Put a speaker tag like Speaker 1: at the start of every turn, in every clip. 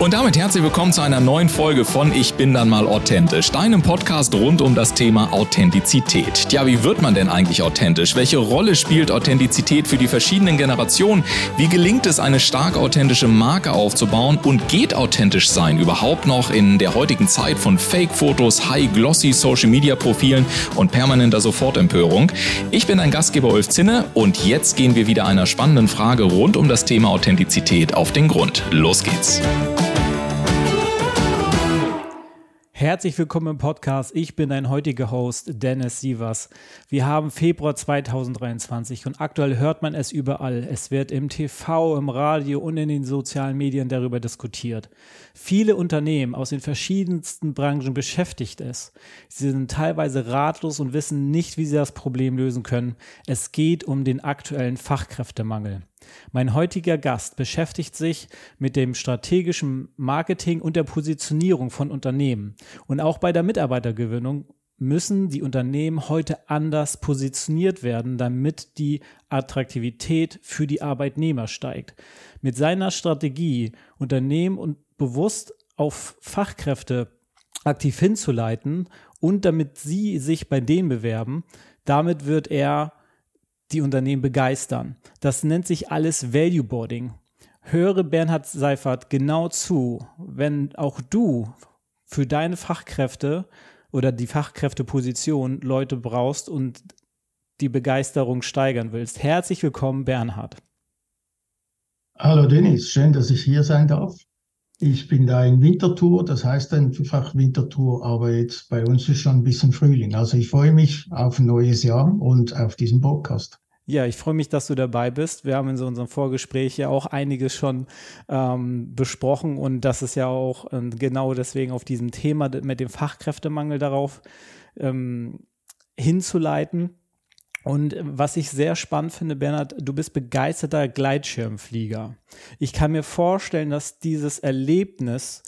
Speaker 1: Und damit herzlich willkommen zu einer neuen Folge von Ich bin dann mal authentisch, deinem Podcast rund um das Thema Authentizität. Ja, wie wird man denn eigentlich authentisch? Welche Rolle spielt Authentizität für die verschiedenen Generationen? Wie gelingt es, eine stark authentische Marke aufzubauen? Und geht authentisch sein überhaupt noch in der heutigen Zeit von Fake-Fotos, High-Glossy Social-Media-Profilen und permanenter Sofortempörung? Ich bin dein Gastgeber Ulf Zinne und jetzt gehen wir wieder einer spannenden Frage rund um das Thema Authentizität auf den Grund. Los geht's!
Speaker 2: Herzlich willkommen im Podcast. Ich bin dein heutiger Host, Dennis Sievers. Wir haben Februar 2023 und aktuell hört man es überall. Es wird im TV, im Radio und in den sozialen Medien darüber diskutiert. Viele Unternehmen aus den verschiedensten Branchen beschäftigt es. Sie sind teilweise ratlos und wissen nicht, wie sie das Problem lösen können. Es geht um den aktuellen Fachkräftemangel. Mein heutiger Gast beschäftigt sich mit dem strategischen Marketing und der Positionierung von Unternehmen. Und auch bei der Mitarbeitergewinnung müssen die Unternehmen heute anders positioniert werden, damit die Attraktivität für die Arbeitnehmer steigt. Mit seiner Strategie, Unternehmen und bewusst auf Fachkräfte aktiv hinzuleiten und damit sie sich bei denen bewerben, damit wird er die Unternehmen begeistern. Das nennt sich alles Value Boarding. Höre Bernhard Seifert genau zu, wenn auch du für deine Fachkräfte oder die Fachkräfteposition Leute brauchst und die Begeisterung steigern willst. Herzlich willkommen, Bernhard.
Speaker 3: Hallo Dennis, schön, dass ich hier sein darf. Ich bin da in Wintertour, das heißt einfach Wintertour, aber jetzt bei uns ist schon ein bisschen Frühling. Also ich freue mich auf ein neues Jahr und auf diesen Podcast.
Speaker 2: Ja, ich freue mich, dass du dabei bist. Wir haben in so unserem Vorgespräch ja auch einiges schon ähm, besprochen und das ist ja auch äh, genau deswegen auf diesem Thema mit dem Fachkräftemangel darauf ähm, hinzuleiten. Und was ich sehr spannend finde, Bernhard, du bist begeisterter Gleitschirmflieger. Ich kann mir vorstellen, dass dieses Erlebnis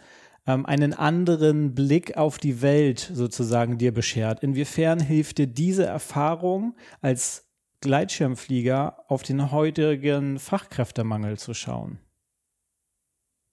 Speaker 2: ähm, einen anderen Blick auf die Welt sozusagen dir beschert. Inwiefern hilft dir diese Erfahrung als Gleitschirmflieger auf den heutigen Fachkräftemangel zu schauen?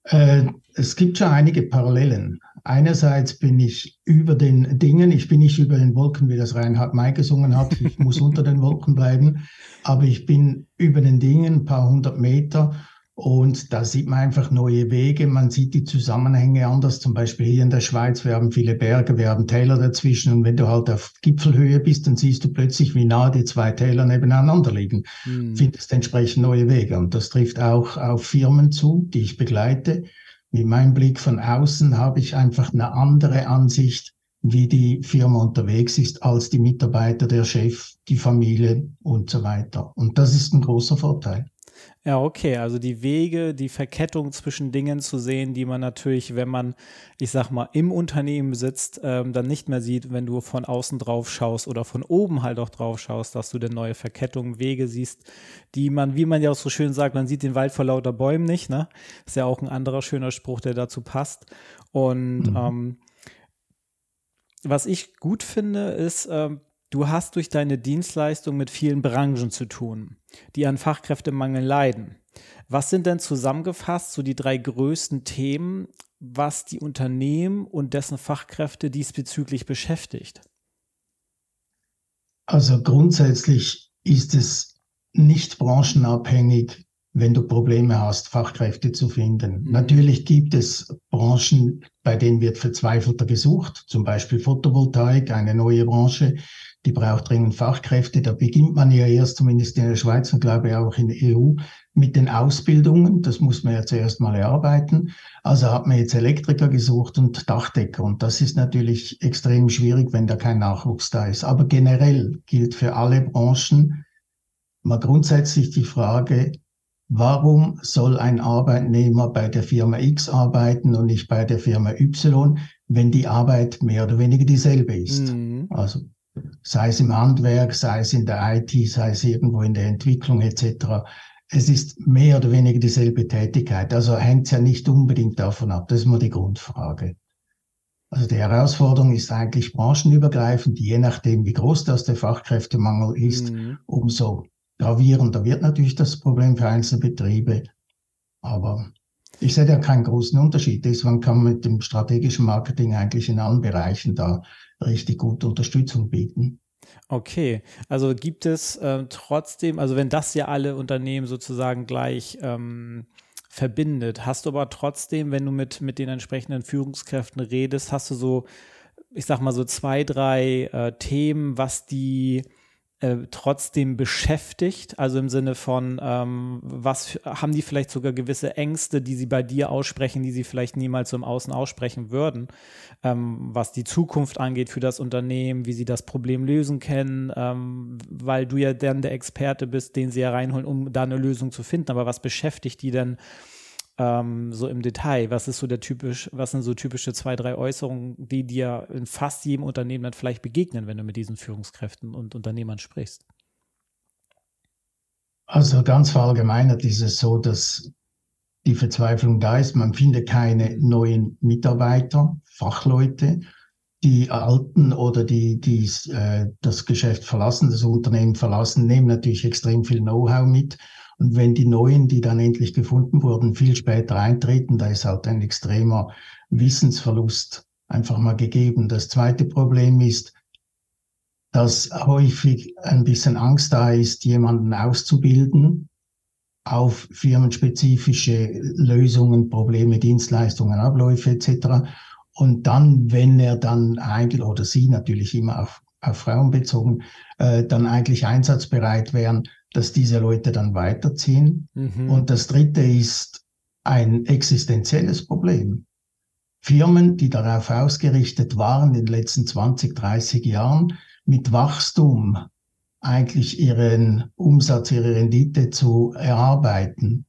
Speaker 3: Äh, es gibt schon einige Parallelen. Einerseits bin ich über den Dingen, ich bin nicht über den Wolken, wie das Reinhard May gesungen hat, ich muss unter den Wolken bleiben, aber ich bin über den Dingen ein paar hundert Meter und da sieht man einfach neue Wege, man sieht die Zusammenhänge anders. Zum Beispiel hier in der Schweiz, wir haben viele Berge, wir haben Täler dazwischen. Und wenn du halt auf Gipfelhöhe bist, dann siehst du plötzlich, wie nah die zwei Täler nebeneinander liegen. Mhm. Findest entsprechend neue Wege. Und das trifft auch auf Firmen zu, die ich begleite. Mit meinem Blick von außen habe ich einfach eine andere Ansicht, wie die Firma unterwegs ist, als die Mitarbeiter, der Chef, die Familie und so weiter. Und das ist ein großer Vorteil.
Speaker 2: Ja, okay, also die Wege, die Verkettung zwischen Dingen zu sehen, die man natürlich, wenn man, ich sag mal, im Unternehmen sitzt, ähm, dann nicht mehr sieht, wenn du von außen drauf schaust oder von oben halt auch drauf schaust, dass du dann neue Verkettungen, Wege siehst, die man, wie man ja auch so schön sagt, man sieht den Wald vor lauter Bäumen nicht, ne? Ist ja auch ein anderer schöner Spruch, der dazu passt. Und mhm. ähm, was ich gut finde, ist, ähm, Du hast durch deine Dienstleistung mit vielen Branchen zu tun, die an Fachkräftemangel leiden. Was sind denn zusammengefasst so die drei größten Themen, was die Unternehmen und dessen Fachkräfte diesbezüglich beschäftigt?
Speaker 3: Also grundsätzlich ist es nicht branchenabhängig, wenn du Probleme hast, Fachkräfte zu finden. Mhm. Natürlich gibt es Branchen, bei denen wird verzweifelter gesucht, zum Beispiel Photovoltaik, eine neue Branche, die braucht dringend Fachkräfte. Da beginnt man ja erst, zumindest in der Schweiz und glaube ich auch in der EU, mit den Ausbildungen. Das muss man ja zuerst mal erarbeiten. Also hat man jetzt Elektriker gesucht und Dachdecker. Und das ist natürlich extrem schwierig, wenn da kein Nachwuchs da ist. Aber generell gilt für alle Branchen mal grundsätzlich die Frage, Warum soll ein Arbeitnehmer bei der Firma X arbeiten und nicht bei der Firma Y, wenn die Arbeit mehr oder weniger dieselbe ist? Mhm. Also sei es im Handwerk, sei es in der IT, sei es irgendwo in der Entwicklung etc. Es ist mehr oder weniger dieselbe Tätigkeit. Also hängt es ja nicht unbedingt davon ab. Das ist mal die Grundfrage. Also die Herausforderung ist eigentlich branchenübergreifend, je nachdem, wie groß das der Fachkräftemangel ist, mhm. umso gravierender wird natürlich das Problem für einzelne Betriebe. Aber Ich sehe da keinen großen Unterschied. Deswegen kann man mit dem strategischen Marketing eigentlich in allen Bereichen da richtig gute Unterstützung bieten.
Speaker 2: Okay, also gibt es äh, trotzdem, also wenn das ja alle Unternehmen sozusagen gleich ähm, verbindet, hast du aber trotzdem, wenn du mit, mit den entsprechenden Führungskräften redest, hast du so, ich sag mal so zwei, drei äh, Themen, was die äh, trotzdem beschäftigt? Also im Sinne von, ähm, was haben die vielleicht sogar gewisse Ängste, die sie bei dir aussprechen, die sie vielleicht niemals im Außen aussprechen würden, ähm, was die Zukunft angeht für das Unternehmen, wie sie das Problem lösen können, ähm, weil du ja dann der Experte bist, den sie ja reinholen, um da eine Lösung zu finden. Aber was beschäftigt die denn? Ähm, so im Detail? Was ist so der typisch, was sind so typische zwei, drei Äußerungen, die dir in fast jedem Unternehmen dann vielleicht begegnen, wenn du mit diesen Führungskräften und Unternehmern sprichst?
Speaker 3: Also ganz verallgemeinert ist es so, dass die Verzweiflung da ist. Man findet keine neuen Mitarbeiter, Fachleute. Die Alten oder die, die äh, das Geschäft verlassen, das Unternehmen verlassen, nehmen natürlich extrem viel Know-how mit und wenn die neuen, die dann endlich gefunden wurden, viel später eintreten, da ist halt ein extremer Wissensverlust einfach mal gegeben. Das zweite Problem ist, dass häufig ein bisschen Angst da ist, jemanden auszubilden auf firmenspezifische Lösungen, Probleme, Dienstleistungen, Abläufe etc. Und dann, wenn er dann eigentlich, oder sie natürlich immer auf, auf Frauen bezogen, äh, dann eigentlich einsatzbereit wären, dass diese Leute dann weiterziehen. Mhm. Und das Dritte ist ein existenzielles Problem. Firmen, die darauf ausgerichtet waren, in den letzten 20, 30 Jahren mit Wachstum eigentlich ihren Umsatz, ihre Rendite zu erarbeiten,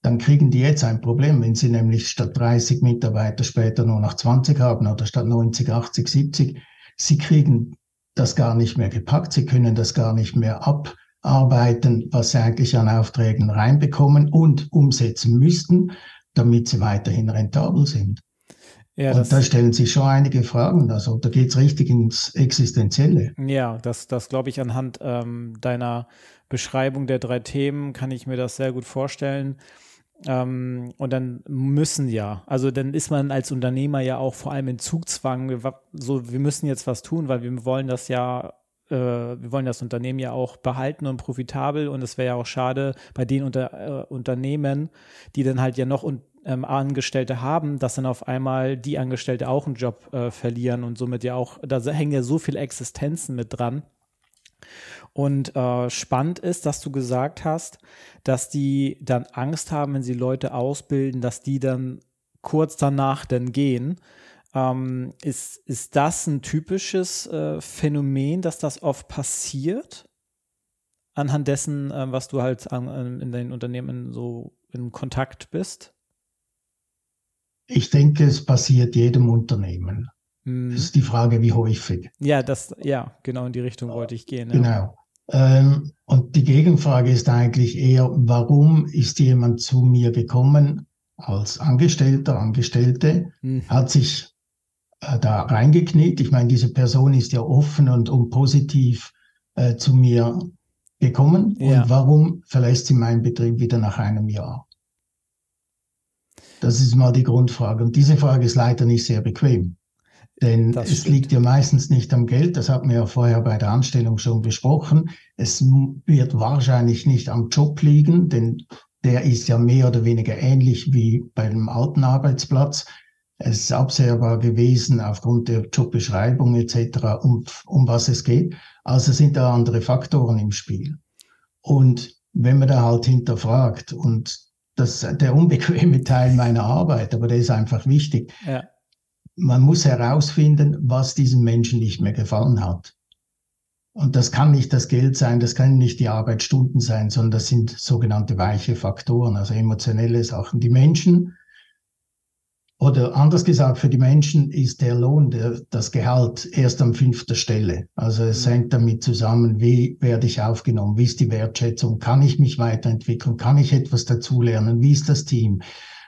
Speaker 3: dann kriegen die jetzt ein Problem, wenn sie nämlich statt 30 Mitarbeiter später nur noch 20 haben oder statt 90, 80, 70. Sie kriegen das gar nicht mehr gepackt, sie können das gar nicht mehr ab, arbeiten, was sie eigentlich an Aufträgen reinbekommen und umsetzen müssten, damit sie weiterhin rentabel sind. Ja, und da stellen sich schon einige Fragen. Also da geht es richtig ins Existenzielle.
Speaker 2: Ja, das, das glaube ich anhand ähm, deiner Beschreibung der drei Themen kann ich mir das sehr gut vorstellen. Ähm, und dann müssen ja, also dann ist man als Unternehmer ja auch vor allem in Zugzwang, so wir müssen jetzt was tun, weil wir wollen das ja äh, wir wollen das Unternehmen ja auch behalten und profitabel und es wäre ja auch schade bei den unter, äh, Unternehmen, die dann halt ja noch un, ähm, Angestellte haben, dass dann auf einmal die Angestellte auch einen Job äh, verlieren und somit ja auch, da hängen ja so viele Existenzen mit dran. Und äh, spannend ist, dass du gesagt hast, dass die dann Angst haben, wenn sie Leute ausbilden, dass die dann kurz danach dann gehen. Ähm, ist, ist das ein typisches äh, Phänomen, dass das oft passiert? Anhand dessen, äh, was du halt an, in den Unternehmen so in Kontakt bist?
Speaker 3: Ich denke, es passiert jedem Unternehmen. Hm. Das ist die Frage, wie häufig.
Speaker 2: Ja, das, ja, genau in die Richtung wollte ich gehen.
Speaker 3: Ja. Genau. Ähm, und die Gegenfrage ist eigentlich eher, warum ist jemand zu mir gekommen als Angestellter, Angestellte, hm. hat sich da reingekniet. Ich meine, diese Person ist ja offen und, und positiv äh, zu mir gekommen. Ja. Und warum verlässt sie meinen Betrieb wieder nach einem Jahr? Das ist mal die Grundfrage. Und diese Frage ist leider nicht sehr bequem. Denn das es stimmt. liegt ja meistens nicht am Geld, das hat man ja vorher bei der Anstellung schon besprochen. Es wird wahrscheinlich nicht am Job liegen, denn der ist ja mehr oder weniger ähnlich wie bei einem alten Arbeitsplatz. Es ist absehbar gewesen aufgrund der Jobbeschreibung etc., um, um was es geht. Also sind da andere Faktoren im Spiel. Und wenn man da halt hinterfragt und das der unbequeme Teil meiner Arbeit, aber der ist einfach wichtig. Ja. Man muss herausfinden, was diesem Menschen nicht mehr gefallen hat. Und das kann nicht das Geld sein, das können nicht die Arbeitsstunden sein, sondern das sind sogenannte weiche Faktoren, also emotionelle Sachen. Die Menschen oder anders gesagt, für die Menschen ist der Lohn, der, das Gehalt erst an fünfter Stelle. Also es mhm. hängt damit zusammen, wie werde ich aufgenommen, wie ist die Wertschätzung, kann ich mich weiterentwickeln, kann ich etwas dazulernen, wie ist das Team,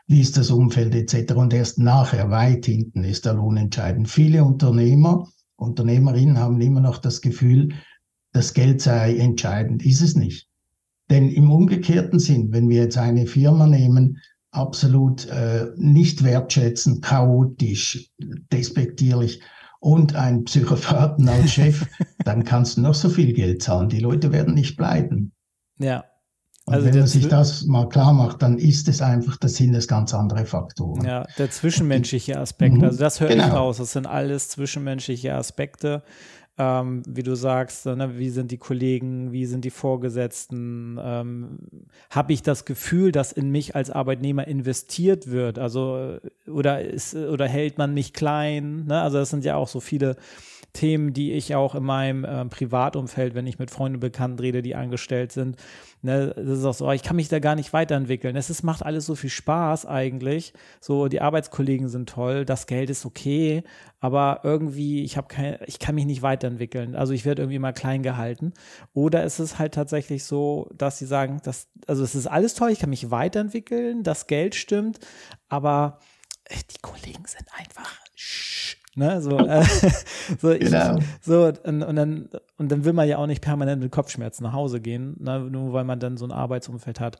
Speaker 3: wie ist das Umfeld etc. Und erst nachher, weit hinten, ist der Lohn entscheidend. Viele Unternehmer, Unternehmerinnen haben immer noch das Gefühl, das Geld sei entscheidend. Ist es nicht. Denn im umgekehrten Sinn, wenn wir jetzt eine Firma nehmen, absolut äh, nicht wertschätzend, chaotisch, despektierlich und ein Psychopathen als Chef, dann kannst du noch so viel Geld zahlen. Die Leute werden nicht bleiben.
Speaker 2: Ja.
Speaker 3: Und also wenn man sich das mal klar macht, dann ist es einfach, das sind es ganz andere Faktoren.
Speaker 2: Ja, der zwischenmenschliche Aspekt. Mhm. Also das hört genau. ich raus. Das sind alles zwischenmenschliche Aspekte ähm, wie du sagst, ne, wie sind die Kollegen, wie sind die Vorgesetzten, ähm, habe ich das Gefühl, dass in mich als Arbeitnehmer investiert wird, also oder ist oder hält man mich klein, ne? also das sind ja auch so viele Themen, die ich auch in meinem äh, Privatumfeld, wenn ich mit Freunden bekannt rede, die angestellt sind, ne, das ist auch so, ich kann mich da gar nicht weiterentwickeln. Es ist, macht alles so viel Spaß eigentlich. So, die Arbeitskollegen sind toll, das Geld ist okay, aber irgendwie, ich habe kein, ich kann mich nicht weiterentwickeln. Also ich werde irgendwie mal klein gehalten. Oder ist es halt tatsächlich so, dass sie sagen, dass, also es ist alles toll, ich kann mich weiterentwickeln, das Geld stimmt, aber äh, die Kollegen sind einfach Ne, so, äh, so, genau. ich, so und, und, dann, und dann will man ja auch nicht permanent mit Kopfschmerzen nach Hause gehen, ne, nur weil man dann so ein Arbeitsumfeld hat.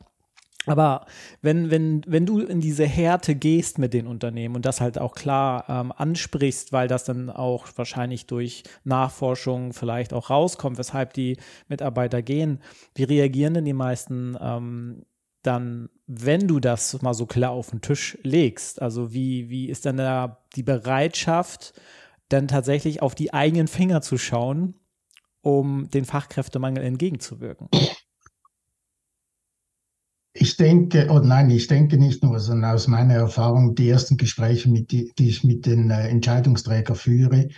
Speaker 2: Aber wenn, wenn, wenn du in diese Härte gehst mit den Unternehmen und das halt auch klar ähm, ansprichst, weil das dann auch wahrscheinlich durch Nachforschung vielleicht auch rauskommt, weshalb die Mitarbeiter gehen, wie reagieren denn die meisten ähm, dann, wenn du das mal so klar auf den Tisch legst? Also wie, wie ist dann da die Bereitschaft, dann tatsächlich auf die eigenen Finger zu schauen, um den Fachkräftemangel entgegenzuwirken?
Speaker 3: Ich denke, oh nein, ich denke nicht nur, sondern aus meiner Erfahrung, die ersten Gespräche, mit die, die ich mit den äh, Entscheidungsträgern führe,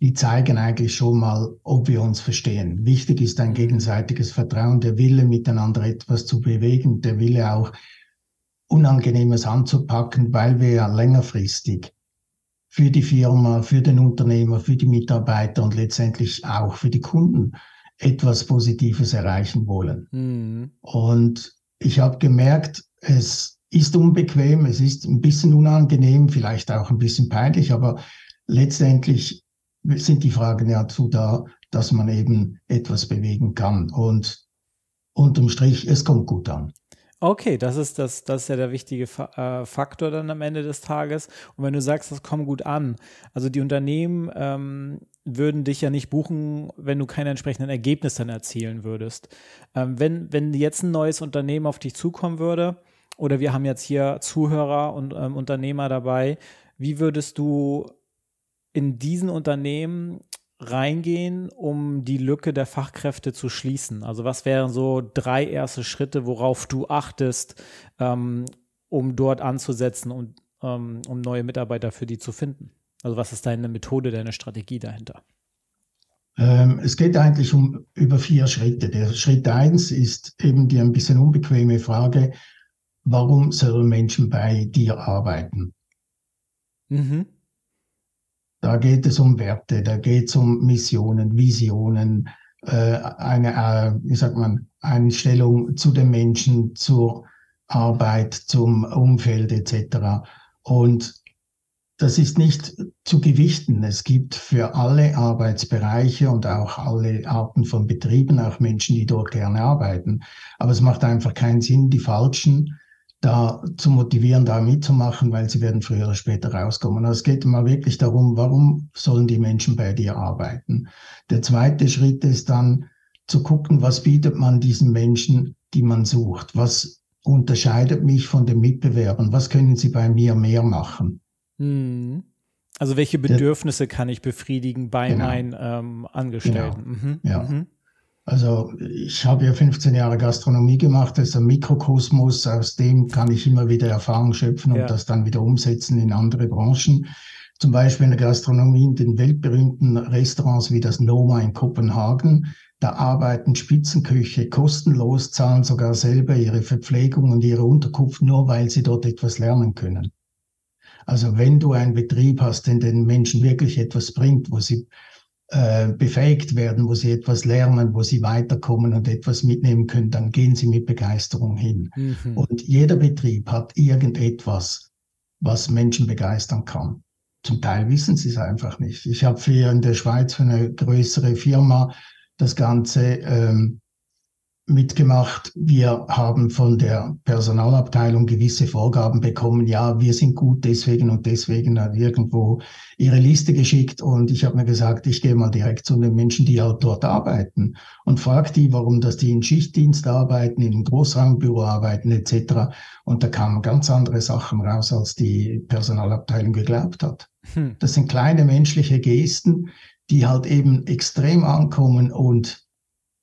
Speaker 3: die zeigen eigentlich schon mal, ob wir uns verstehen. Wichtig ist ein gegenseitiges Vertrauen, der Wille, miteinander etwas zu bewegen, der Wille auch Unangenehmes anzupacken, weil wir ja längerfristig für die Firma, für den Unternehmer, für die Mitarbeiter und letztendlich auch für die Kunden etwas Positives erreichen wollen. Mhm. Und ich habe gemerkt, es ist unbequem, es ist ein bisschen unangenehm, vielleicht auch ein bisschen peinlich, aber letztendlich sind die Fragen ja dazu da, dass man eben etwas bewegen kann. Und unterm Strich, es kommt gut an.
Speaker 2: Okay, das ist das, das ist ja der wichtige äh, Faktor dann am Ende des Tages. Und wenn du sagst, das kommt gut an, also die Unternehmen ähm, würden dich ja nicht buchen, wenn du keine entsprechenden Ergebnisse dann erzielen würdest. Ähm, wenn, wenn jetzt ein neues Unternehmen auf dich zukommen würde, oder wir haben jetzt hier Zuhörer und ähm, Unternehmer dabei, wie würdest du in diesen Unternehmen reingehen, um die Lücke der Fachkräfte zu schließen? Also was wären so drei erste Schritte, worauf du achtest, ähm, um dort anzusetzen und ähm, um neue Mitarbeiter für die zu finden? Also was ist deine Methode, deine Strategie dahinter?
Speaker 3: Ähm, es geht eigentlich um über vier Schritte. Der Schritt eins ist eben die ein bisschen unbequeme Frage, warum sollen Menschen bei dir arbeiten? Mhm. Da geht es um Werte, da geht es um Missionen, Visionen, äh, eine, äh, wie sagt man, Einstellung zu den Menschen, zur Arbeit, zum Umfeld etc. Und das ist nicht zu gewichten. Es gibt für alle Arbeitsbereiche und auch alle Arten von Betrieben auch Menschen, die dort gerne arbeiten. Aber es macht einfach keinen Sinn, die Falschen da zu motivieren, da mitzumachen, weil sie werden früher oder später rauskommen. Also es geht mal wirklich darum, warum sollen die Menschen bei dir arbeiten? Der zweite Schritt ist dann zu gucken, was bietet man diesen Menschen, die man sucht? Was unterscheidet mich von den Mitbewerbern? Was können sie bei mir mehr machen?
Speaker 2: Hm. Also welche Bedürfnisse kann ich befriedigen bei genau. meinen ähm, Angestellten?
Speaker 3: Genau. Mhm. Ja. Mhm. Also ich habe ja 15 Jahre Gastronomie gemacht, das ist ein Mikrokosmos, aus dem kann ich immer wieder Erfahrung schöpfen und ja. das dann wieder umsetzen in andere Branchen. Zum Beispiel in der Gastronomie, in den weltberühmten Restaurants wie das Noma in Kopenhagen. Da arbeiten Spitzenköche kostenlos, zahlen sogar selber ihre Verpflegung und ihre Unterkunft, nur weil sie dort etwas lernen können. Also wenn du einen Betrieb hast, den den Menschen wirklich etwas bringt, wo sie äh, befähigt werden, wo sie etwas lernen, wo sie weiterkommen und etwas mitnehmen können, dann gehen sie mit Begeisterung hin. Mhm. Und jeder Betrieb hat irgendetwas, was Menschen begeistern kann. Zum Teil wissen sie es einfach nicht. Ich habe für in der Schweiz für eine größere Firma das Ganze ähm, mitgemacht. Wir haben von der Personalabteilung gewisse Vorgaben bekommen. Ja, wir sind gut deswegen und deswegen hat irgendwo ihre Liste geschickt und ich habe mir gesagt, ich gehe mal direkt zu den Menschen, die halt dort arbeiten und frage die, warum dass die in Schichtdienst arbeiten, in einem Großraumbüro arbeiten etc. Und da kamen ganz andere Sachen raus, als die Personalabteilung geglaubt hat. Hm. Das sind kleine menschliche Gesten, die halt eben extrem ankommen und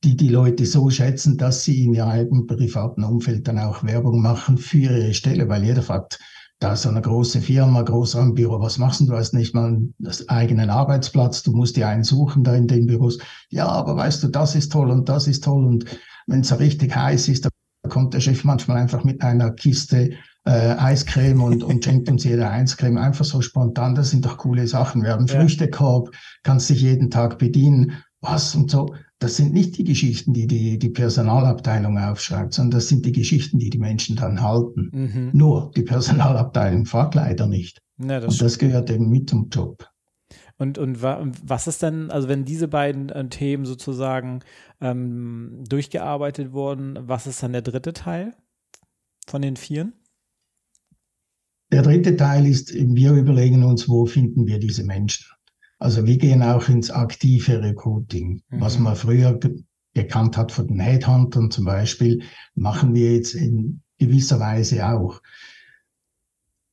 Speaker 3: die die Leute so schätzen, dass sie in ihrem eigenen privaten Umfeld dann auch Werbung machen für ihre Stelle, weil jeder fragt, da ist so eine große Firma, Großraumbüro, was machst du? Du hast nicht mal einen eigenen Arbeitsplatz, du musst dir einen suchen da in den Büros. Ja, aber weißt du, das ist toll und das ist toll und wenn es so richtig heiß ist, da kommt der Chef manchmal einfach mit einer Kiste äh, Eiscreme und, und schenkt uns jede Eiscreme einfach so spontan. Das sind doch coole Sachen. Wir haben ja. Früchtekorb, kannst dich jeden Tag bedienen. Was und so das sind nicht die Geschichten, die die, die Personalabteilung aufschreibt, sondern das sind die Geschichten, die die Menschen dann halten. Mhm. Nur die Personalabteilung fragt leider nicht. Ja, das und das gehört eben mit zum Job.
Speaker 2: Und, und was ist denn, also wenn diese beiden äh, Themen sozusagen ähm, durchgearbeitet wurden, was ist dann der dritte Teil von den vieren?
Speaker 3: Der dritte Teil ist, wir überlegen uns, wo finden wir diese Menschen. Also wir gehen auch ins aktive Recruiting, mhm. was man früher gekannt hat von den Headhuntern zum Beispiel, machen wir jetzt in gewisser Weise auch.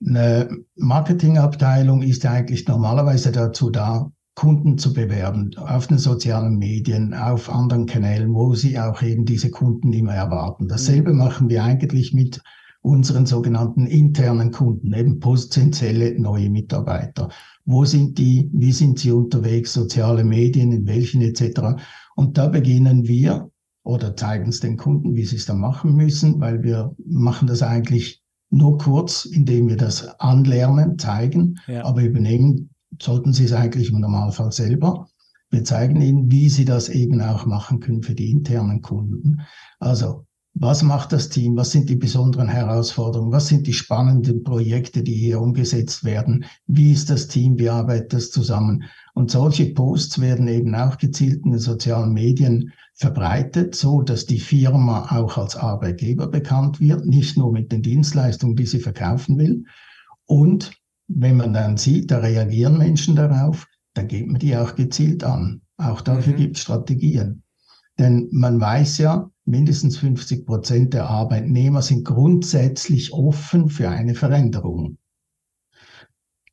Speaker 3: Eine Marketingabteilung ist eigentlich normalerweise dazu da, Kunden zu bewerben auf den sozialen Medien, auf anderen Kanälen, wo sie auch eben diese Kunden immer erwarten. Dasselbe mhm. machen wir eigentlich mit unseren sogenannten internen Kunden, eben potenzielle neue Mitarbeiter. Wo sind die? Wie sind sie unterwegs? Soziale Medien, in welchen etc. Und da beginnen wir oder zeigen es den Kunden, wie sie es dann machen müssen, weil wir machen das eigentlich nur kurz, indem wir das anlernen, zeigen, ja. aber übernehmen sollten sie es eigentlich im Normalfall selber. Wir zeigen ihnen, wie sie das eben auch machen können für die internen Kunden. Also was macht das Team? Was sind die besonderen Herausforderungen? Was sind die spannenden Projekte, die hier umgesetzt werden? Wie ist das Team? Wie arbeitet das zusammen? Und solche Posts werden eben auch gezielt in den sozialen Medien verbreitet, so dass die Firma auch als Arbeitgeber bekannt wird, nicht nur mit den Dienstleistungen, die sie verkaufen will. Und wenn man dann sieht, da reagieren Menschen darauf, dann geht man die auch gezielt an. Auch dafür mhm. gibt es Strategien. Denn man weiß ja, mindestens 50 Prozent der Arbeitnehmer sind grundsätzlich offen für eine Veränderung.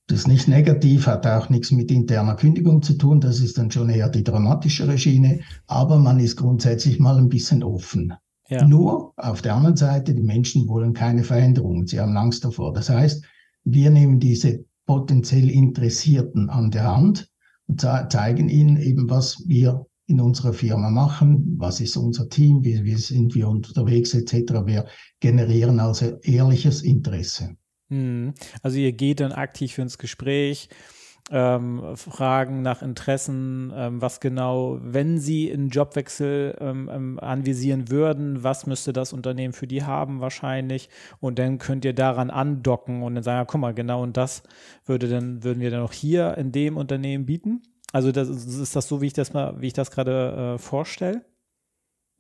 Speaker 3: Das ist nicht negativ, hat auch nichts mit interner Kündigung zu tun, das ist dann schon eher die dramatischere Schiene, aber man ist grundsätzlich mal ein bisschen offen. Ja. Nur auf der anderen Seite, die Menschen wollen keine Veränderungen, sie haben Angst davor. Das heißt, wir nehmen diese potenziell Interessierten an der Hand und zeigen ihnen eben, was wir in unserer Firma machen, was ist unser Team, wie, wie sind wir unterwegs etc. Wir generieren also ehrliches Interesse.
Speaker 2: Hm. Also ihr geht dann aktiv ins Gespräch, ähm, fragen nach Interessen, ähm, was genau, wenn Sie einen Jobwechsel ähm, ähm, anvisieren würden, was müsste das Unternehmen für die haben wahrscheinlich und dann könnt ihr daran andocken und dann sagen, ja, guck mal, genau und das würde dann, würden wir dann auch hier in dem Unternehmen bieten. Also das, ist das so, wie ich das mal, wie ich das gerade äh, vorstelle?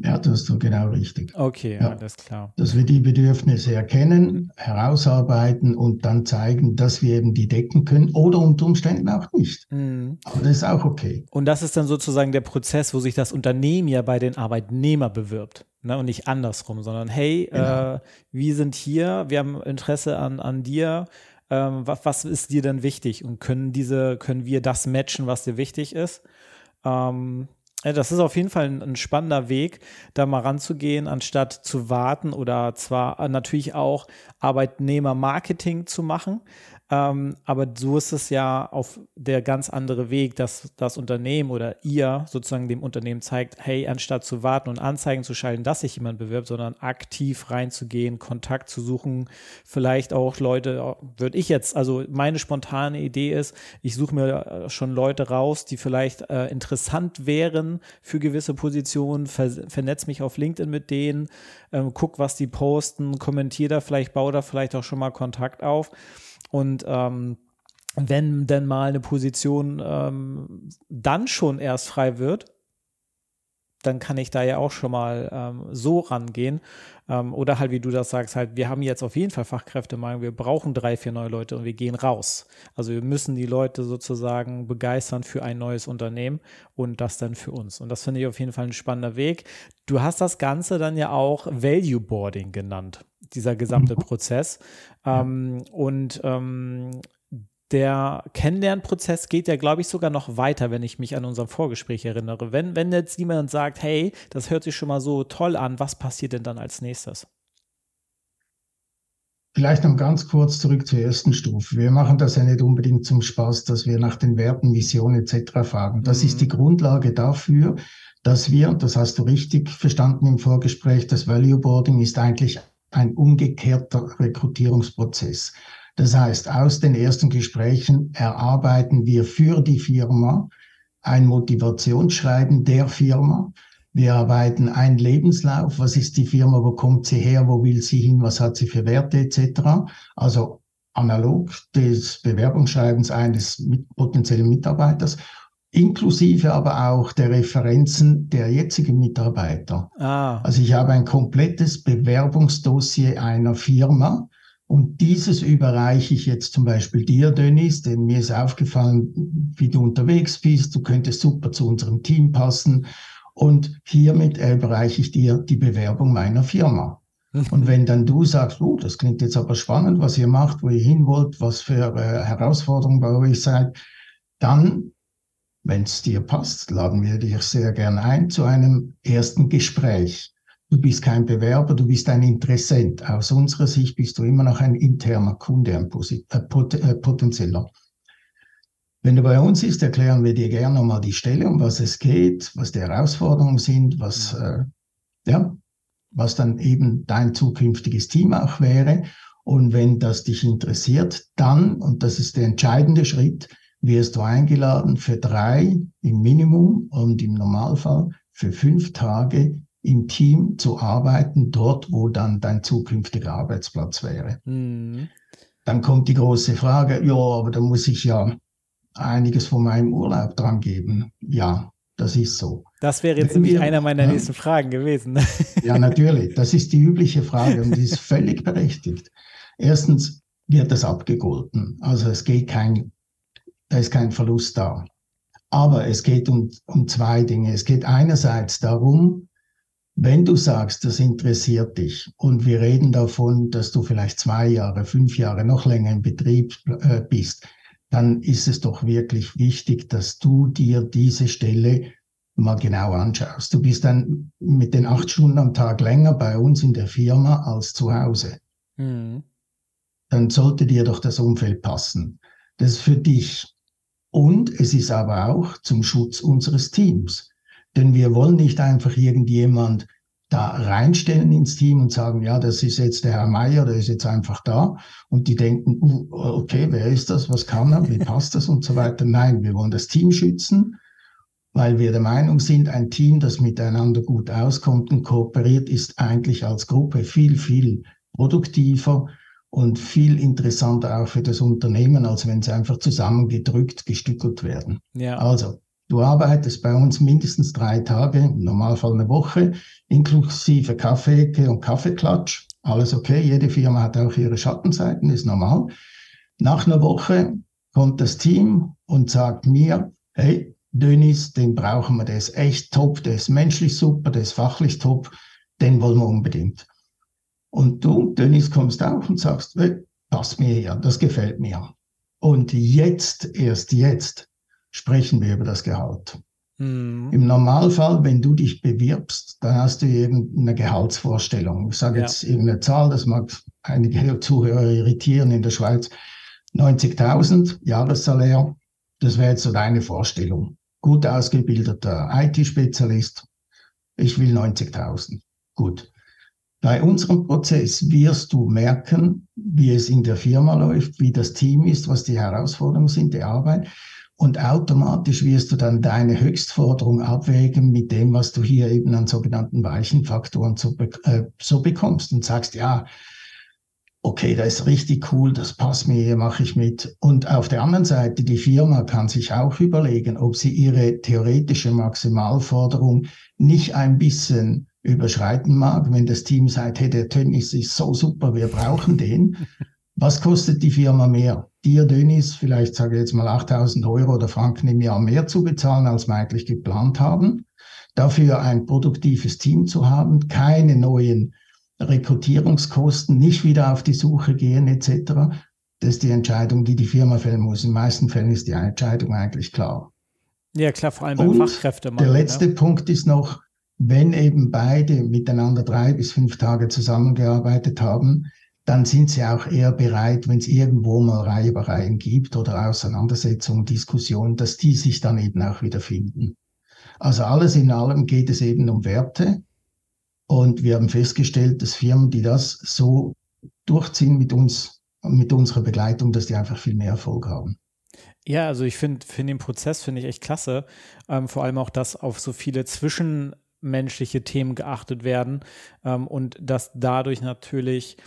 Speaker 3: Ja, das ist so genau richtig.
Speaker 2: Okay, ja, alles klar.
Speaker 3: Dass wir die Bedürfnisse erkennen, herausarbeiten und dann zeigen, dass wir eben die decken können oder unter Umständen auch nicht. Mhm. Aber das ist auch okay.
Speaker 2: Und das ist dann sozusagen der Prozess, wo sich das Unternehmen ja bei den Arbeitnehmern bewirbt. Ne? Und nicht andersrum, sondern hey, genau. äh, wir sind hier, wir haben Interesse an, an dir ähm, was, was, ist dir denn wichtig und können diese, können wir das matchen, was dir wichtig ist? Ähm, ja, das ist auf jeden Fall ein, ein, spannender Weg, da mal ranzugehen, anstatt zu warten oder zwar natürlich auch Arbeitnehmermarketing zu machen, ähm, aber so ist es ja auf der ganz andere Weg, dass das Unternehmen oder ihr sozusagen dem Unternehmen zeigt, hey, anstatt zu warten und Anzeigen zu schalten, dass sich jemand bewirbt, sondern aktiv reinzugehen, Kontakt zu suchen, vielleicht auch Leute, würde ich jetzt, also meine spontane Idee ist, ich suche mir äh, schon Leute raus, die vielleicht äh, interessant wären für gewisse Positionen, ver vernetze mich auf LinkedIn mit denen, ähm, guck, was die posten, kommentiere da vielleicht, baue da vielleicht auch schon mal Kontakt auf und ähm, wenn denn mal eine Position ähm, dann schon erst frei wird, dann kann ich da ja auch schon mal ähm, so rangehen. Ähm, oder halt, wie du das sagst, halt, wir haben jetzt auf jeden Fall Fachkräftemangel, wir brauchen drei, vier neue Leute und wir gehen raus. Also wir müssen die Leute sozusagen begeistern für ein neues Unternehmen und das dann für uns. Und das finde ich auf jeden Fall ein spannender Weg. Du hast das Ganze dann ja auch Value Boarding genannt, dieser gesamte mhm. Prozess. Ähm, und ähm, der Kennenlernprozess geht ja, glaube ich, sogar noch weiter, wenn ich mich an unser Vorgespräch erinnere. Wenn, wenn jetzt jemand sagt, hey, das hört sich schon mal so toll an, was passiert denn dann als nächstes?
Speaker 3: Vielleicht noch ganz kurz zurück zur ersten Stufe. Wir machen das ja nicht unbedingt zum Spaß, dass wir nach den Werten, Visionen etc. fragen. Das mhm. ist die Grundlage dafür, dass wir, das hast du richtig verstanden im Vorgespräch, das Value Boarding ist eigentlich ein umgekehrter Rekrutierungsprozess. Das heißt, aus den ersten Gesprächen erarbeiten wir für die Firma ein Motivationsschreiben der Firma. Wir arbeiten einen Lebenslauf. Was ist die Firma? Wo kommt sie her? Wo will sie hin? Was hat sie für Werte etc. Also analog des Bewerbungsschreibens eines potenziellen Mitarbeiters, inklusive aber auch der Referenzen der jetzigen Mitarbeiter. Ah. Also ich habe ein komplettes Bewerbungsdossier einer Firma und dieses überreiche ich jetzt zum Beispiel dir, Dennis, denn mir ist aufgefallen, wie du unterwegs bist. Du könntest super zu unserem Team passen. Und hiermit überreiche ich dir die Bewerbung meiner Firma. Und wenn dann du sagst, oh, das klingt jetzt aber spannend, was ihr macht, wo ihr hin wollt, was für äh, Herausforderungen bei euch seid, dann, wenn es dir passt, laden wir dich sehr gerne ein zu einem ersten Gespräch. Du bist kein Bewerber, du bist ein Interessent. Aus unserer Sicht bist du immer noch ein interner Kunde, ein äh, äh, potenzieller. Wenn du bei uns bist, erklären wir dir gerne nochmal die Stelle, um was es geht, was die Herausforderungen sind, was, äh, ja, was dann eben dein zukünftiges Team auch wäre. Und wenn das dich interessiert, dann, und das ist der entscheidende Schritt, wirst du eingeladen für drei im Minimum und im Normalfall für fünf Tage im Team zu arbeiten, dort, wo dann dein zukünftiger Arbeitsplatz wäre. Mhm. Dann kommt die große Frage, ja, aber da muss ich ja einiges von meinem Urlaub dran geben. Ja, das ist so.
Speaker 2: Das wäre jetzt nämlich einer meiner ja, nächsten Fragen gewesen.
Speaker 3: ja, natürlich. Das ist die übliche Frage und die ist völlig berechtigt. Erstens wird das abgegolten. Also es geht kein, da ist kein Verlust da. Aber es geht um, um zwei Dinge. Es geht einerseits darum, wenn du sagst, das interessiert dich und wir reden davon, dass du vielleicht zwei Jahre, fünf Jahre, noch länger im Betrieb äh, bist, dann ist es doch wirklich wichtig, dass du dir diese Stelle mal genau anschaust. Du bist dann mit den acht Stunden am Tag länger bei uns in der Firma als zu Hause. Mhm. Dann sollte dir doch das Umfeld passen. Das ist für dich. Und es ist aber auch zum Schutz unseres Teams. Denn wir wollen nicht einfach irgendjemand da reinstellen ins Team und sagen, ja, das ist jetzt der Herr Meier, der ist jetzt einfach da. Und die denken, uh, okay, wer ist das? Was kann er? Wie passt das? Und so weiter. Nein, wir wollen das Team schützen, weil wir der Meinung sind, ein Team, das miteinander gut auskommt und kooperiert, ist eigentlich als Gruppe viel, viel produktiver und viel interessanter auch für das Unternehmen, als wenn sie einfach zusammengedrückt, gestückelt werden. Ja. Also, Du arbeitest bei uns mindestens drei Tage, im Normalfall eine Woche, inklusive Kaffeeecke und Kaffeeklatsch. Alles okay. Jede Firma hat auch ihre Schattenseiten, ist normal. Nach einer Woche kommt das Team und sagt mir, hey, Dönis, den brauchen wir, der ist echt top, der ist menschlich super, der ist fachlich top, den wollen wir unbedingt. Und du, Dönis, kommst auch und sagst, hey, passt mir hier, das gefällt mir. Und jetzt, erst jetzt, sprechen wir über das Gehalt. Mhm. Im Normalfall, wenn du dich bewirbst, dann hast du irgendeine Gehaltsvorstellung. Ich sage ja. jetzt irgendeine Zahl, das mag einige Zuhörer irritieren in der Schweiz. 90.000 Jahressalär, das wäre jetzt so deine Vorstellung. Gut ausgebildeter IT-Spezialist, ich will 90.000. Gut. Bei unserem Prozess wirst du merken, wie es in der Firma läuft, wie das Team ist, was die Herausforderungen sind, die Arbeit. Und automatisch wirst du dann deine Höchstforderung abwägen mit dem, was du hier eben an sogenannten weichen Faktoren so, äh, so bekommst und sagst, ja, okay, das ist richtig cool, das passt mir, hier mache ich mit. Und auf der anderen Seite, die Firma kann sich auch überlegen, ob sie ihre theoretische Maximalforderung nicht ein bisschen überschreiten mag, wenn das Team sagt, hey, der Tönnies ist so super, wir brauchen den. Was kostet die Firma mehr? Dir, Dönis, vielleicht sage ich jetzt mal 8000 Euro oder Franken im Jahr mehr zu bezahlen, als wir eigentlich geplant haben. Dafür ein produktives Team zu haben, keine neuen Rekrutierungskosten, nicht wieder auf die Suche gehen etc. Das ist die Entscheidung, die die Firma fällen muss. In den meisten Fällen ist die Entscheidung eigentlich klar.
Speaker 2: Ja, klar, vor allem beim Fachkräftemangel.
Speaker 3: Der letzte ja. Punkt ist noch, wenn eben beide miteinander drei bis fünf Tage zusammengearbeitet haben, dann sind sie auch eher bereit, wenn es irgendwo mal Reibereien gibt oder Auseinandersetzungen, Diskussionen, dass die sich dann eben auch wieder finden. Also alles in allem geht es eben um Werte. Und wir haben festgestellt, dass Firmen, die das so durchziehen mit uns, mit unserer Begleitung, dass die einfach viel mehr Erfolg haben.
Speaker 2: Ja, also ich finde find den Prozess finde ich echt klasse. Ähm, vor allem auch, dass auf so viele zwischenmenschliche Themen geachtet werden ähm, und dass dadurch natürlich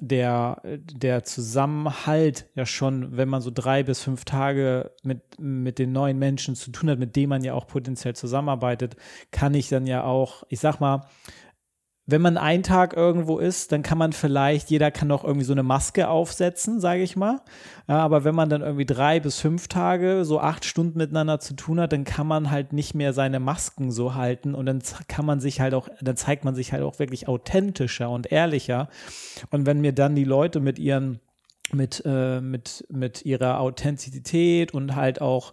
Speaker 2: der, der Zusammenhalt ja schon, wenn man so drei bis fünf Tage mit, mit den neuen Menschen zu tun hat, mit denen man ja auch potenziell zusammenarbeitet, kann ich dann ja auch, ich sag mal, wenn man einen Tag irgendwo ist, dann kann man vielleicht, jeder kann noch irgendwie so eine Maske aufsetzen, sage ich mal. Aber wenn man dann irgendwie drei bis fünf Tage, so acht Stunden miteinander zu tun hat, dann kann man halt nicht mehr seine Masken so halten und dann kann man sich halt auch, dann zeigt man sich halt auch wirklich authentischer und ehrlicher. Und wenn mir dann die Leute mit ihren mit, äh, mit, mit ihrer Authentizität und halt auch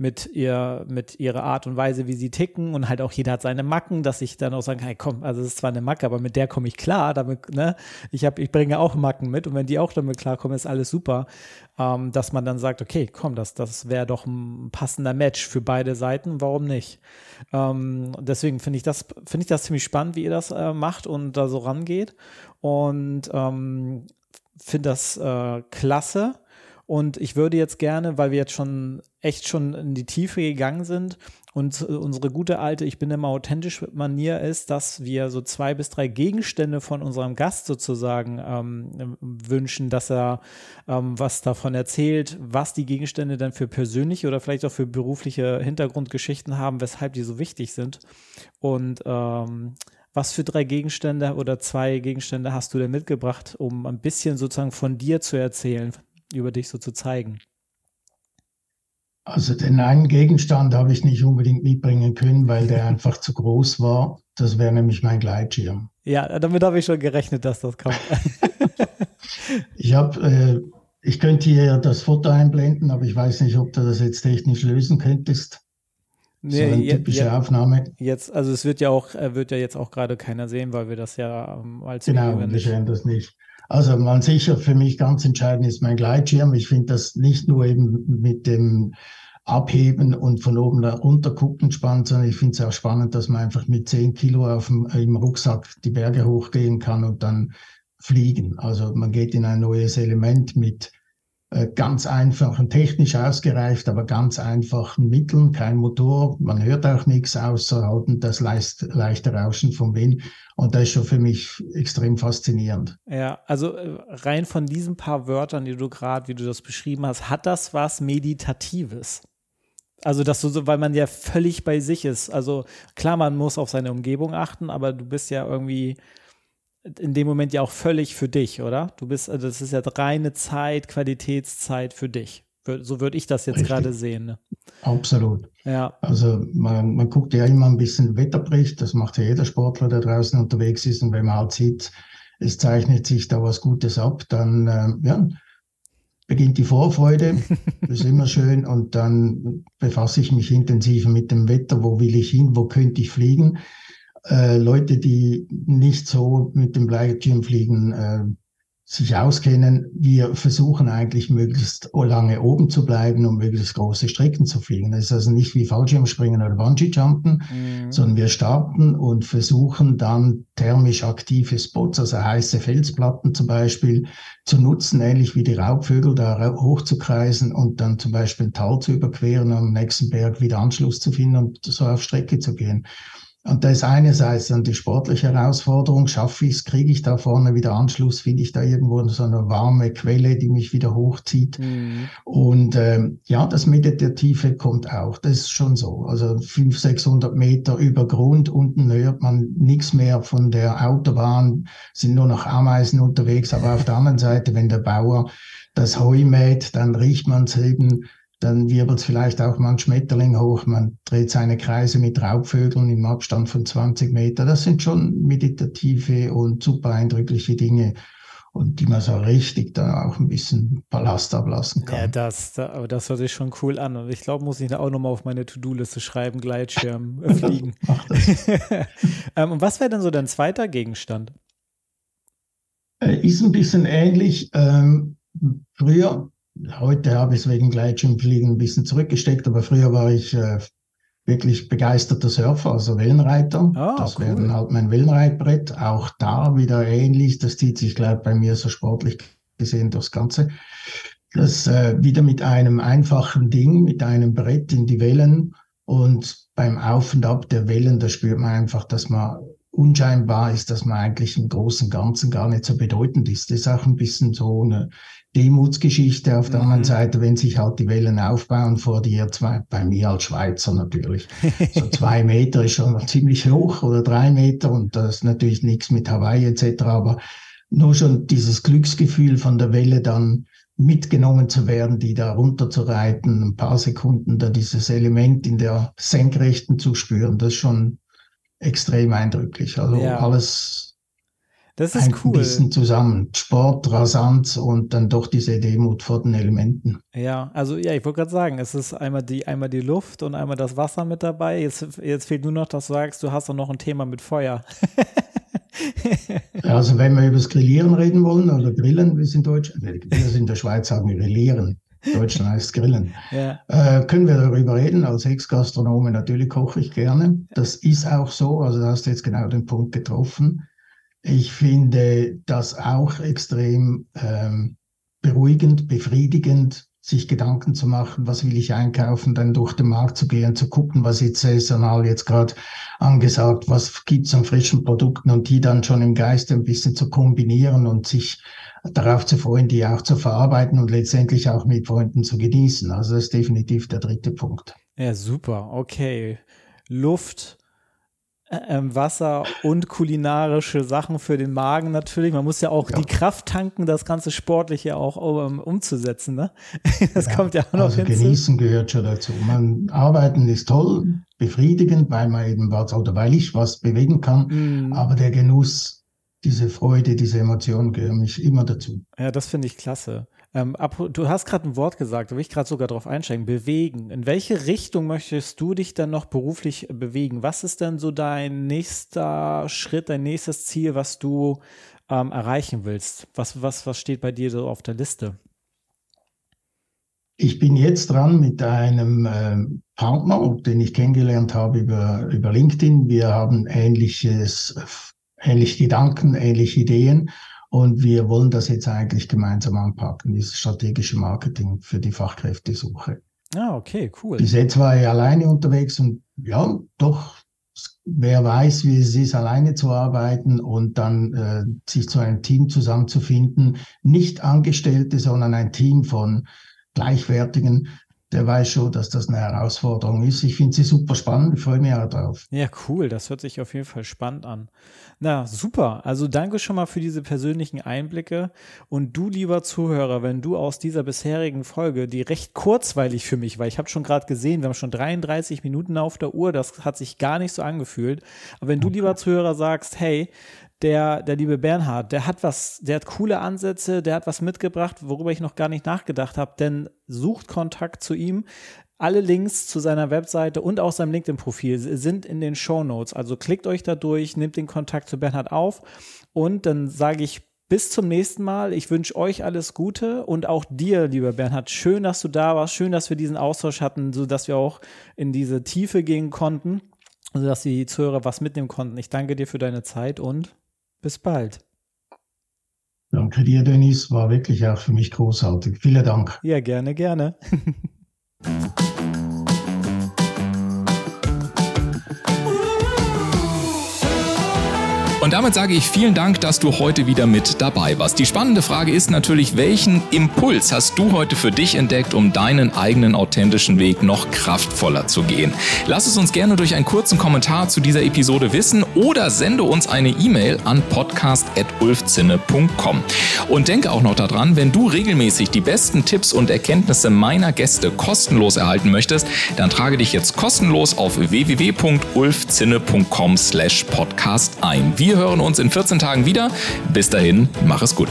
Speaker 2: mit ihr, mit ihrer Art und Weise, wie sie ticken. Und halt auch jeder hat seine Macken, dass ich dann auch sagen kann, hey, komm, also es ist zwar eine Macke, aber mit der komme ich klar, damit, ne, ich habe, ich bringe auch Macken mit. Und wenn die auch damit klarkommen, ist alles super, ähm, dass man dann sagt, okay, komm, das, das wäre doch ein passender Match für beide Seiten, warum nicht? Ähm, deswegen finde ich das, finde ich das ziemlich spannend, wie ihr das äh, macht und da so rangeht. Und ähm, finde das äh, klasse. Und ich würde jetzt gerne, weil wir jetzt schon echt schon in die Tiefe gegangen sind und unsere gute alte Ich bin immer authentisch Manier ist, dass wir so zwei bis drei Gegenstände von unserem Gast sozusagen ähm, wünschen, dass er ähm, was davon erzählt, was die Gegenstände dann für persönliche oder vielleicht auch für berufliche Hintergrundgeschichten haben, weshalb die so wichtig sind. Und ähm, was für drei Gegenstände oder zwei Gegenstände hast du denn mitgebracht, um ein bisschen sozusagen von dir zu erzählen, über dich so zu zeigen?
Speaker 3: Also den einen Gegenstand habe ich nicht unbedingt mitbringen können, weil der einfach zu groß war. Das wäre nämlich mein Gleitschirm.
Speaker 2: Ja, damit habe ich schon gerechnet, dass das kommt.
Speaker 3: ich habe, äh, ich könnte hier das Foto einblenden, aber ich weiß nicht, ob du das jetzt technisch lösen könntest.
Speaker 2: Nee, so eine typische jetzt, Aufnahme. Jetzt, also es wird ja auch, wird ja jetzt auch gerade keiner sehen, weil wir das ja ähm, als
Speaker 3: Genau, wir sehen das nicht. Also man sicher für mich ganz entscheidend ist mein Gleitschirm. Ich finde das nicht nur eben mit dem Abheben und von oben runter gucken spannend, sondern ich finde es auch spannend, dass man einfach mit 10 Kilo auf dem, im Rucksack die Berge hochgehen kann und dann fliegen. Also man geht in ein neues Element mit äh, ganz einfachen, technisch ausgereift, aber ganz einfachen Mitteln, kein Motor, man hört auch nichts außer halt das leicht, leichte Rauschen vom Wind. Und das ist schon für mich extrem faszinierend.
Speaker 2: Ja, also äh, rein von diesen paar Wörtern, die du gerade, wie du das beschrieben hast, hat das was Meditatives? Also, dass du so, weil man ja völlig bei sich ist. Also, klar, man muss auf seine Umgebung achten, aber du bist ja irgendwie in dem Moment ja auch völlig für dich, oder? Du bist, also das ist ja reine Zeit, Qualitätszeit für dich. So würde ich das jetzt gerade sehen. Ne?
Speaker 3: Absolut. Ja. Also man, man guckt ja immer ein bisschen Wetterbericht, das macht ja jeder Sportler, der draußen unterwegs ist. Und wenn man halt sieht, es zeichnet sich da was Gutes ab, dann äh, ja, beginnt die Vorfreude. Das ist immer schön. Und dann befasse ich mich intensiver mit dem Wetter. Wo will ich hin? Wo könnte ich fliegen? Äh, Leute, die nicht so mit dem Gleitschirmfliegen äh, sich auskennen, wir versuchen eigentlich möglichst lange oben zu bleiben und möglichst große Strecken zu fliegen. Das ist also nicht wie Fallschirmspringen oder Bungee-Jumpen, mhm. sondern wir starten und versuchen dann thermisch aktive Spots, also heiße Felsplatten zum Beispiel, zu nutzen, ähnlich wie die Raubvögel da hochzukreisen und dann zum Beispiel ein Tal zu überqueren, am nächsten Berg wieder Anschluss zu finden und so auf Strecke zu gehen. Und da ist einerseits dann die sportliche Herausforderung, schaffe ich es, kriege ich da vorne wieder Anschluss, finde ich da irgendwo so eine warme Quelle, die mich wieder hochzieht. Mhm. Und ähm, ja, das Meditative kommt auch, das ist schon so. Also 500, 600 Meter über Grund, unten hört man nichts mehr von der Autobahn, sind nur noch Ameisen unterwegs, aber auf der anderen Seite, wenn der Bauer das Heu mäht, dann riecht man es eben dann wirbelt es vielleicht auch mal ein Schmetterling hoch, man dreht seine Kreise mit Raubvögeln im Abstand von 20 Meter. Das sind schon meditative und super eindrückliche Dinge und die man so richtig dann auch ein bisschen Ballast ablassen kann.
Speaker 2: Ja, das, aber das hört sich schon cool an. Und ich glaube, muss ich da auch nochmal auf meine To-Do-Liste schreiben, Gleitschirm fliegen. Mach das. ähm, und was wäre denn so dein zweiter Gegenstand?
Speaker 3: Äh, ist ein bisschen ähnlich. Ähm, früher Heute habe ich es wegen Gleitschirmfliegen ein bisschen zurückgesteckt, aber früher war ich äh, wirklich begeisterter Surfer, also Wellenreiter. Oh, das cool. wäre dann halt mein Wellenreitbrett. Auch da wieder ähnlich. Das zieht sich, glaube ich, bei mir so sportlich gesehen durchs Ganze. Das äh, wieder mit einem einfachen Ding, mit einem Brett in die Wellen und beim Auf und Ab der Wellen, da spürt man einfach, dass man unscheinbar ist, dass man eigentlich im Großen und Ganzen gar nicht so bedeutend ist. Das ist auch ein bisschen so eine Demutsgeschichte auf der mhm. anderen Seite, wenn sich halt die Wellen aufbauen vor dir, zwei, bei mir als Schweizer natürlich. So zwei Meter ist schon ziemlich hoch oder drei Meter und das ist natürlich nichts mit Hawaii etc. Aber nur schon dieses Glücksgefühl von der Welle dann mitgenommen zu werden, die da runter zu reiten, ein paar Sekunden da dieses Element in der Senkrechten zu spüren, das ist schon extrem eindrücklich. Also ja. alles
Speaker 2: das ist ein cool.
Speaker 3: bisschen zusammen. Sport, Rasanz und dann doch diese Demut vor den Elementen.
Speaker 2: Ja, also ja, ich wollte gerade sagen, es ist einmal die, einmal die Luft und einmal das Wasser mit dabei. Jetzt, jetzt fehlt nur noch, dass du sagst, du hast doch noch ein Thema mit Feuer.
Speaker 3: also wenn wir über das Grillieren reden wollen oder Grillen, wie es in Deutschland, wir in der Schweiz sagen Grillieren. Deutschland heißt Grillen. Ja. Äh, können wir darüber reden? Als Ex-Gastronome natürlich koche ich gerne. Das ist auch so. Also da hast du jetzt genau den Punkt getroffen. Ich finde das auch extrem ähm, beruhigend, befriedigend, sich Gedanken zu machen, was will ich einkaufen, dann durch den Markt zu gehen, zu gucken, was jetzt saisonal jetzt gerade angesagt, was gibt's an frischen Produkten und die dann schon im Geiste ein bisschen zu kombinieren und sich darauf zu freuen, die auch zu verarbeiten und letztendlich auch mit Freunden zu genießen. Also das ist definitiv der dritte Punkt.
Speaker 2: Ja, super. Okay. Luft, Wasser und kulinarische Sachen für den Magen natürlich. Man muss ja auch ja. die Kraft tanken, das ganze Sportliche auch um, umzusetzen. Ne? Das ja, kommt ja auch noch also
Speaker 3: hinzu. Genießen gehört schon dazu. Man arbeiten ist toll, befriedigend, weil man eben was oder weil ich was bewegen kann. Mm. Aber der Genuss, diese Freude, diese Emotion gehören mich immer dazu.
Speaker 2: Ja, das finde ich klasse. Ähm, du hast gerade ein Wort gesagt, da will ich gerade sogar drauf einsteigen. Bewegen. In welche Richtung möchtest du dich dann noch beruflich bewegen? Was ist denn so dein nächster Schritt, dein nächstes Ziel, was du ähm, erreichen willst? Was, was, was steht bei dir so auf der Liste?
Speaker 3: Ich bin jetzt dran mit einem äh, Partner, den ich kennengelernt habe über, über LinkedIn. Wir haben ähnliches, ähnliche Gedanken, ähnliche Ideen und wir wollen das jetzt eigentlich gemeinsam anpacken, dieses strategische Marketing für die Fachkräftesuche.
Speaker 2: Ah, okay, cool.
Speaker 3: Bis jetzt war ich alleine unterwegs und ja, doch, wer weiß, wie es ist, alleine zu arbeiten und dann äh, sich zu einem Team zusammenzufinden. Nicht Angestellte, sondern ein Team von Gleichwertigen, der weiß schon, dass das eine Herausforderung ist. Ich finde sie super spannend, ich freue mich auch drauf.
Speaker 2: Ja, cool, das hört sich auf jeden Fall spannend an. Na, super. Also danke schon mal für diese persönlichen Einblicke. Und du, lieber Zuhörer, wenn du aus dieser bisherigen Folge, die recht kurzweilig für mich war, ich habe schon gerade gesehen, wir haben schon 33 Minuten auf der Uhr, das hat sich gar nicht so angefühlt. Aber wenn du, lieber Zuhörer, sagst, hey, der, der liebe Bernhard, der hat was, der hat coole Ansätze, der hat was mitgebracht, worüber ich noch gar nicht nachgedacht habe, denn sucht Kontakt zu ihm. Alle Links zu seiner Webseite und auch seinem LinkedIn-Profil sind in den Show Notes. Also klickt euch da durch, nehmt den Kontakt zu Bernhard auf und dann sage ich bis zum nächsten Mal. Ich wünsche euch alles Gute und auch dir, lieber Bernhard. Schön, dass du da warst. Schön, dass wir diesen Austausch hatten, sodass wir auch in diese Tiefe gehen konnten, sodass die Zuhörer was mitnehmen konnten. Ich danke dir für deine Zeit und bis bald.
Speaker 3: Danke dir, Dennis. War wirklich auch für mich großartig. Vielen Dank.
Speaker 2: Ja, gerne, gerne.
Speaker 1: Und damit sage ich vielen Dank, dass du heute wieder mit dabei warst. Die spannende Frage ist natürlich, welchen Impuls hast du heute für dich entdeckt, um deinen eigenen authentischen Weg noch kraftvoller zu gehen? Lass es uns gerne durch einen kurzen Kommentar zu dieser Episode wissen oder sende uns eine E-Mail an podcast.ulfzinne.com. Und denke auch noch daran, wenn du regelmäßig die besten Tipps und Erkenntnisse meiner Gäste kostenlos erhalten möchtest, dann trage dich jetzt kostenlos auf www.ulfzinne.com slash podcast ein. Wir hören uns in 14 Tagen wieder. Bis dahin, mach es gut.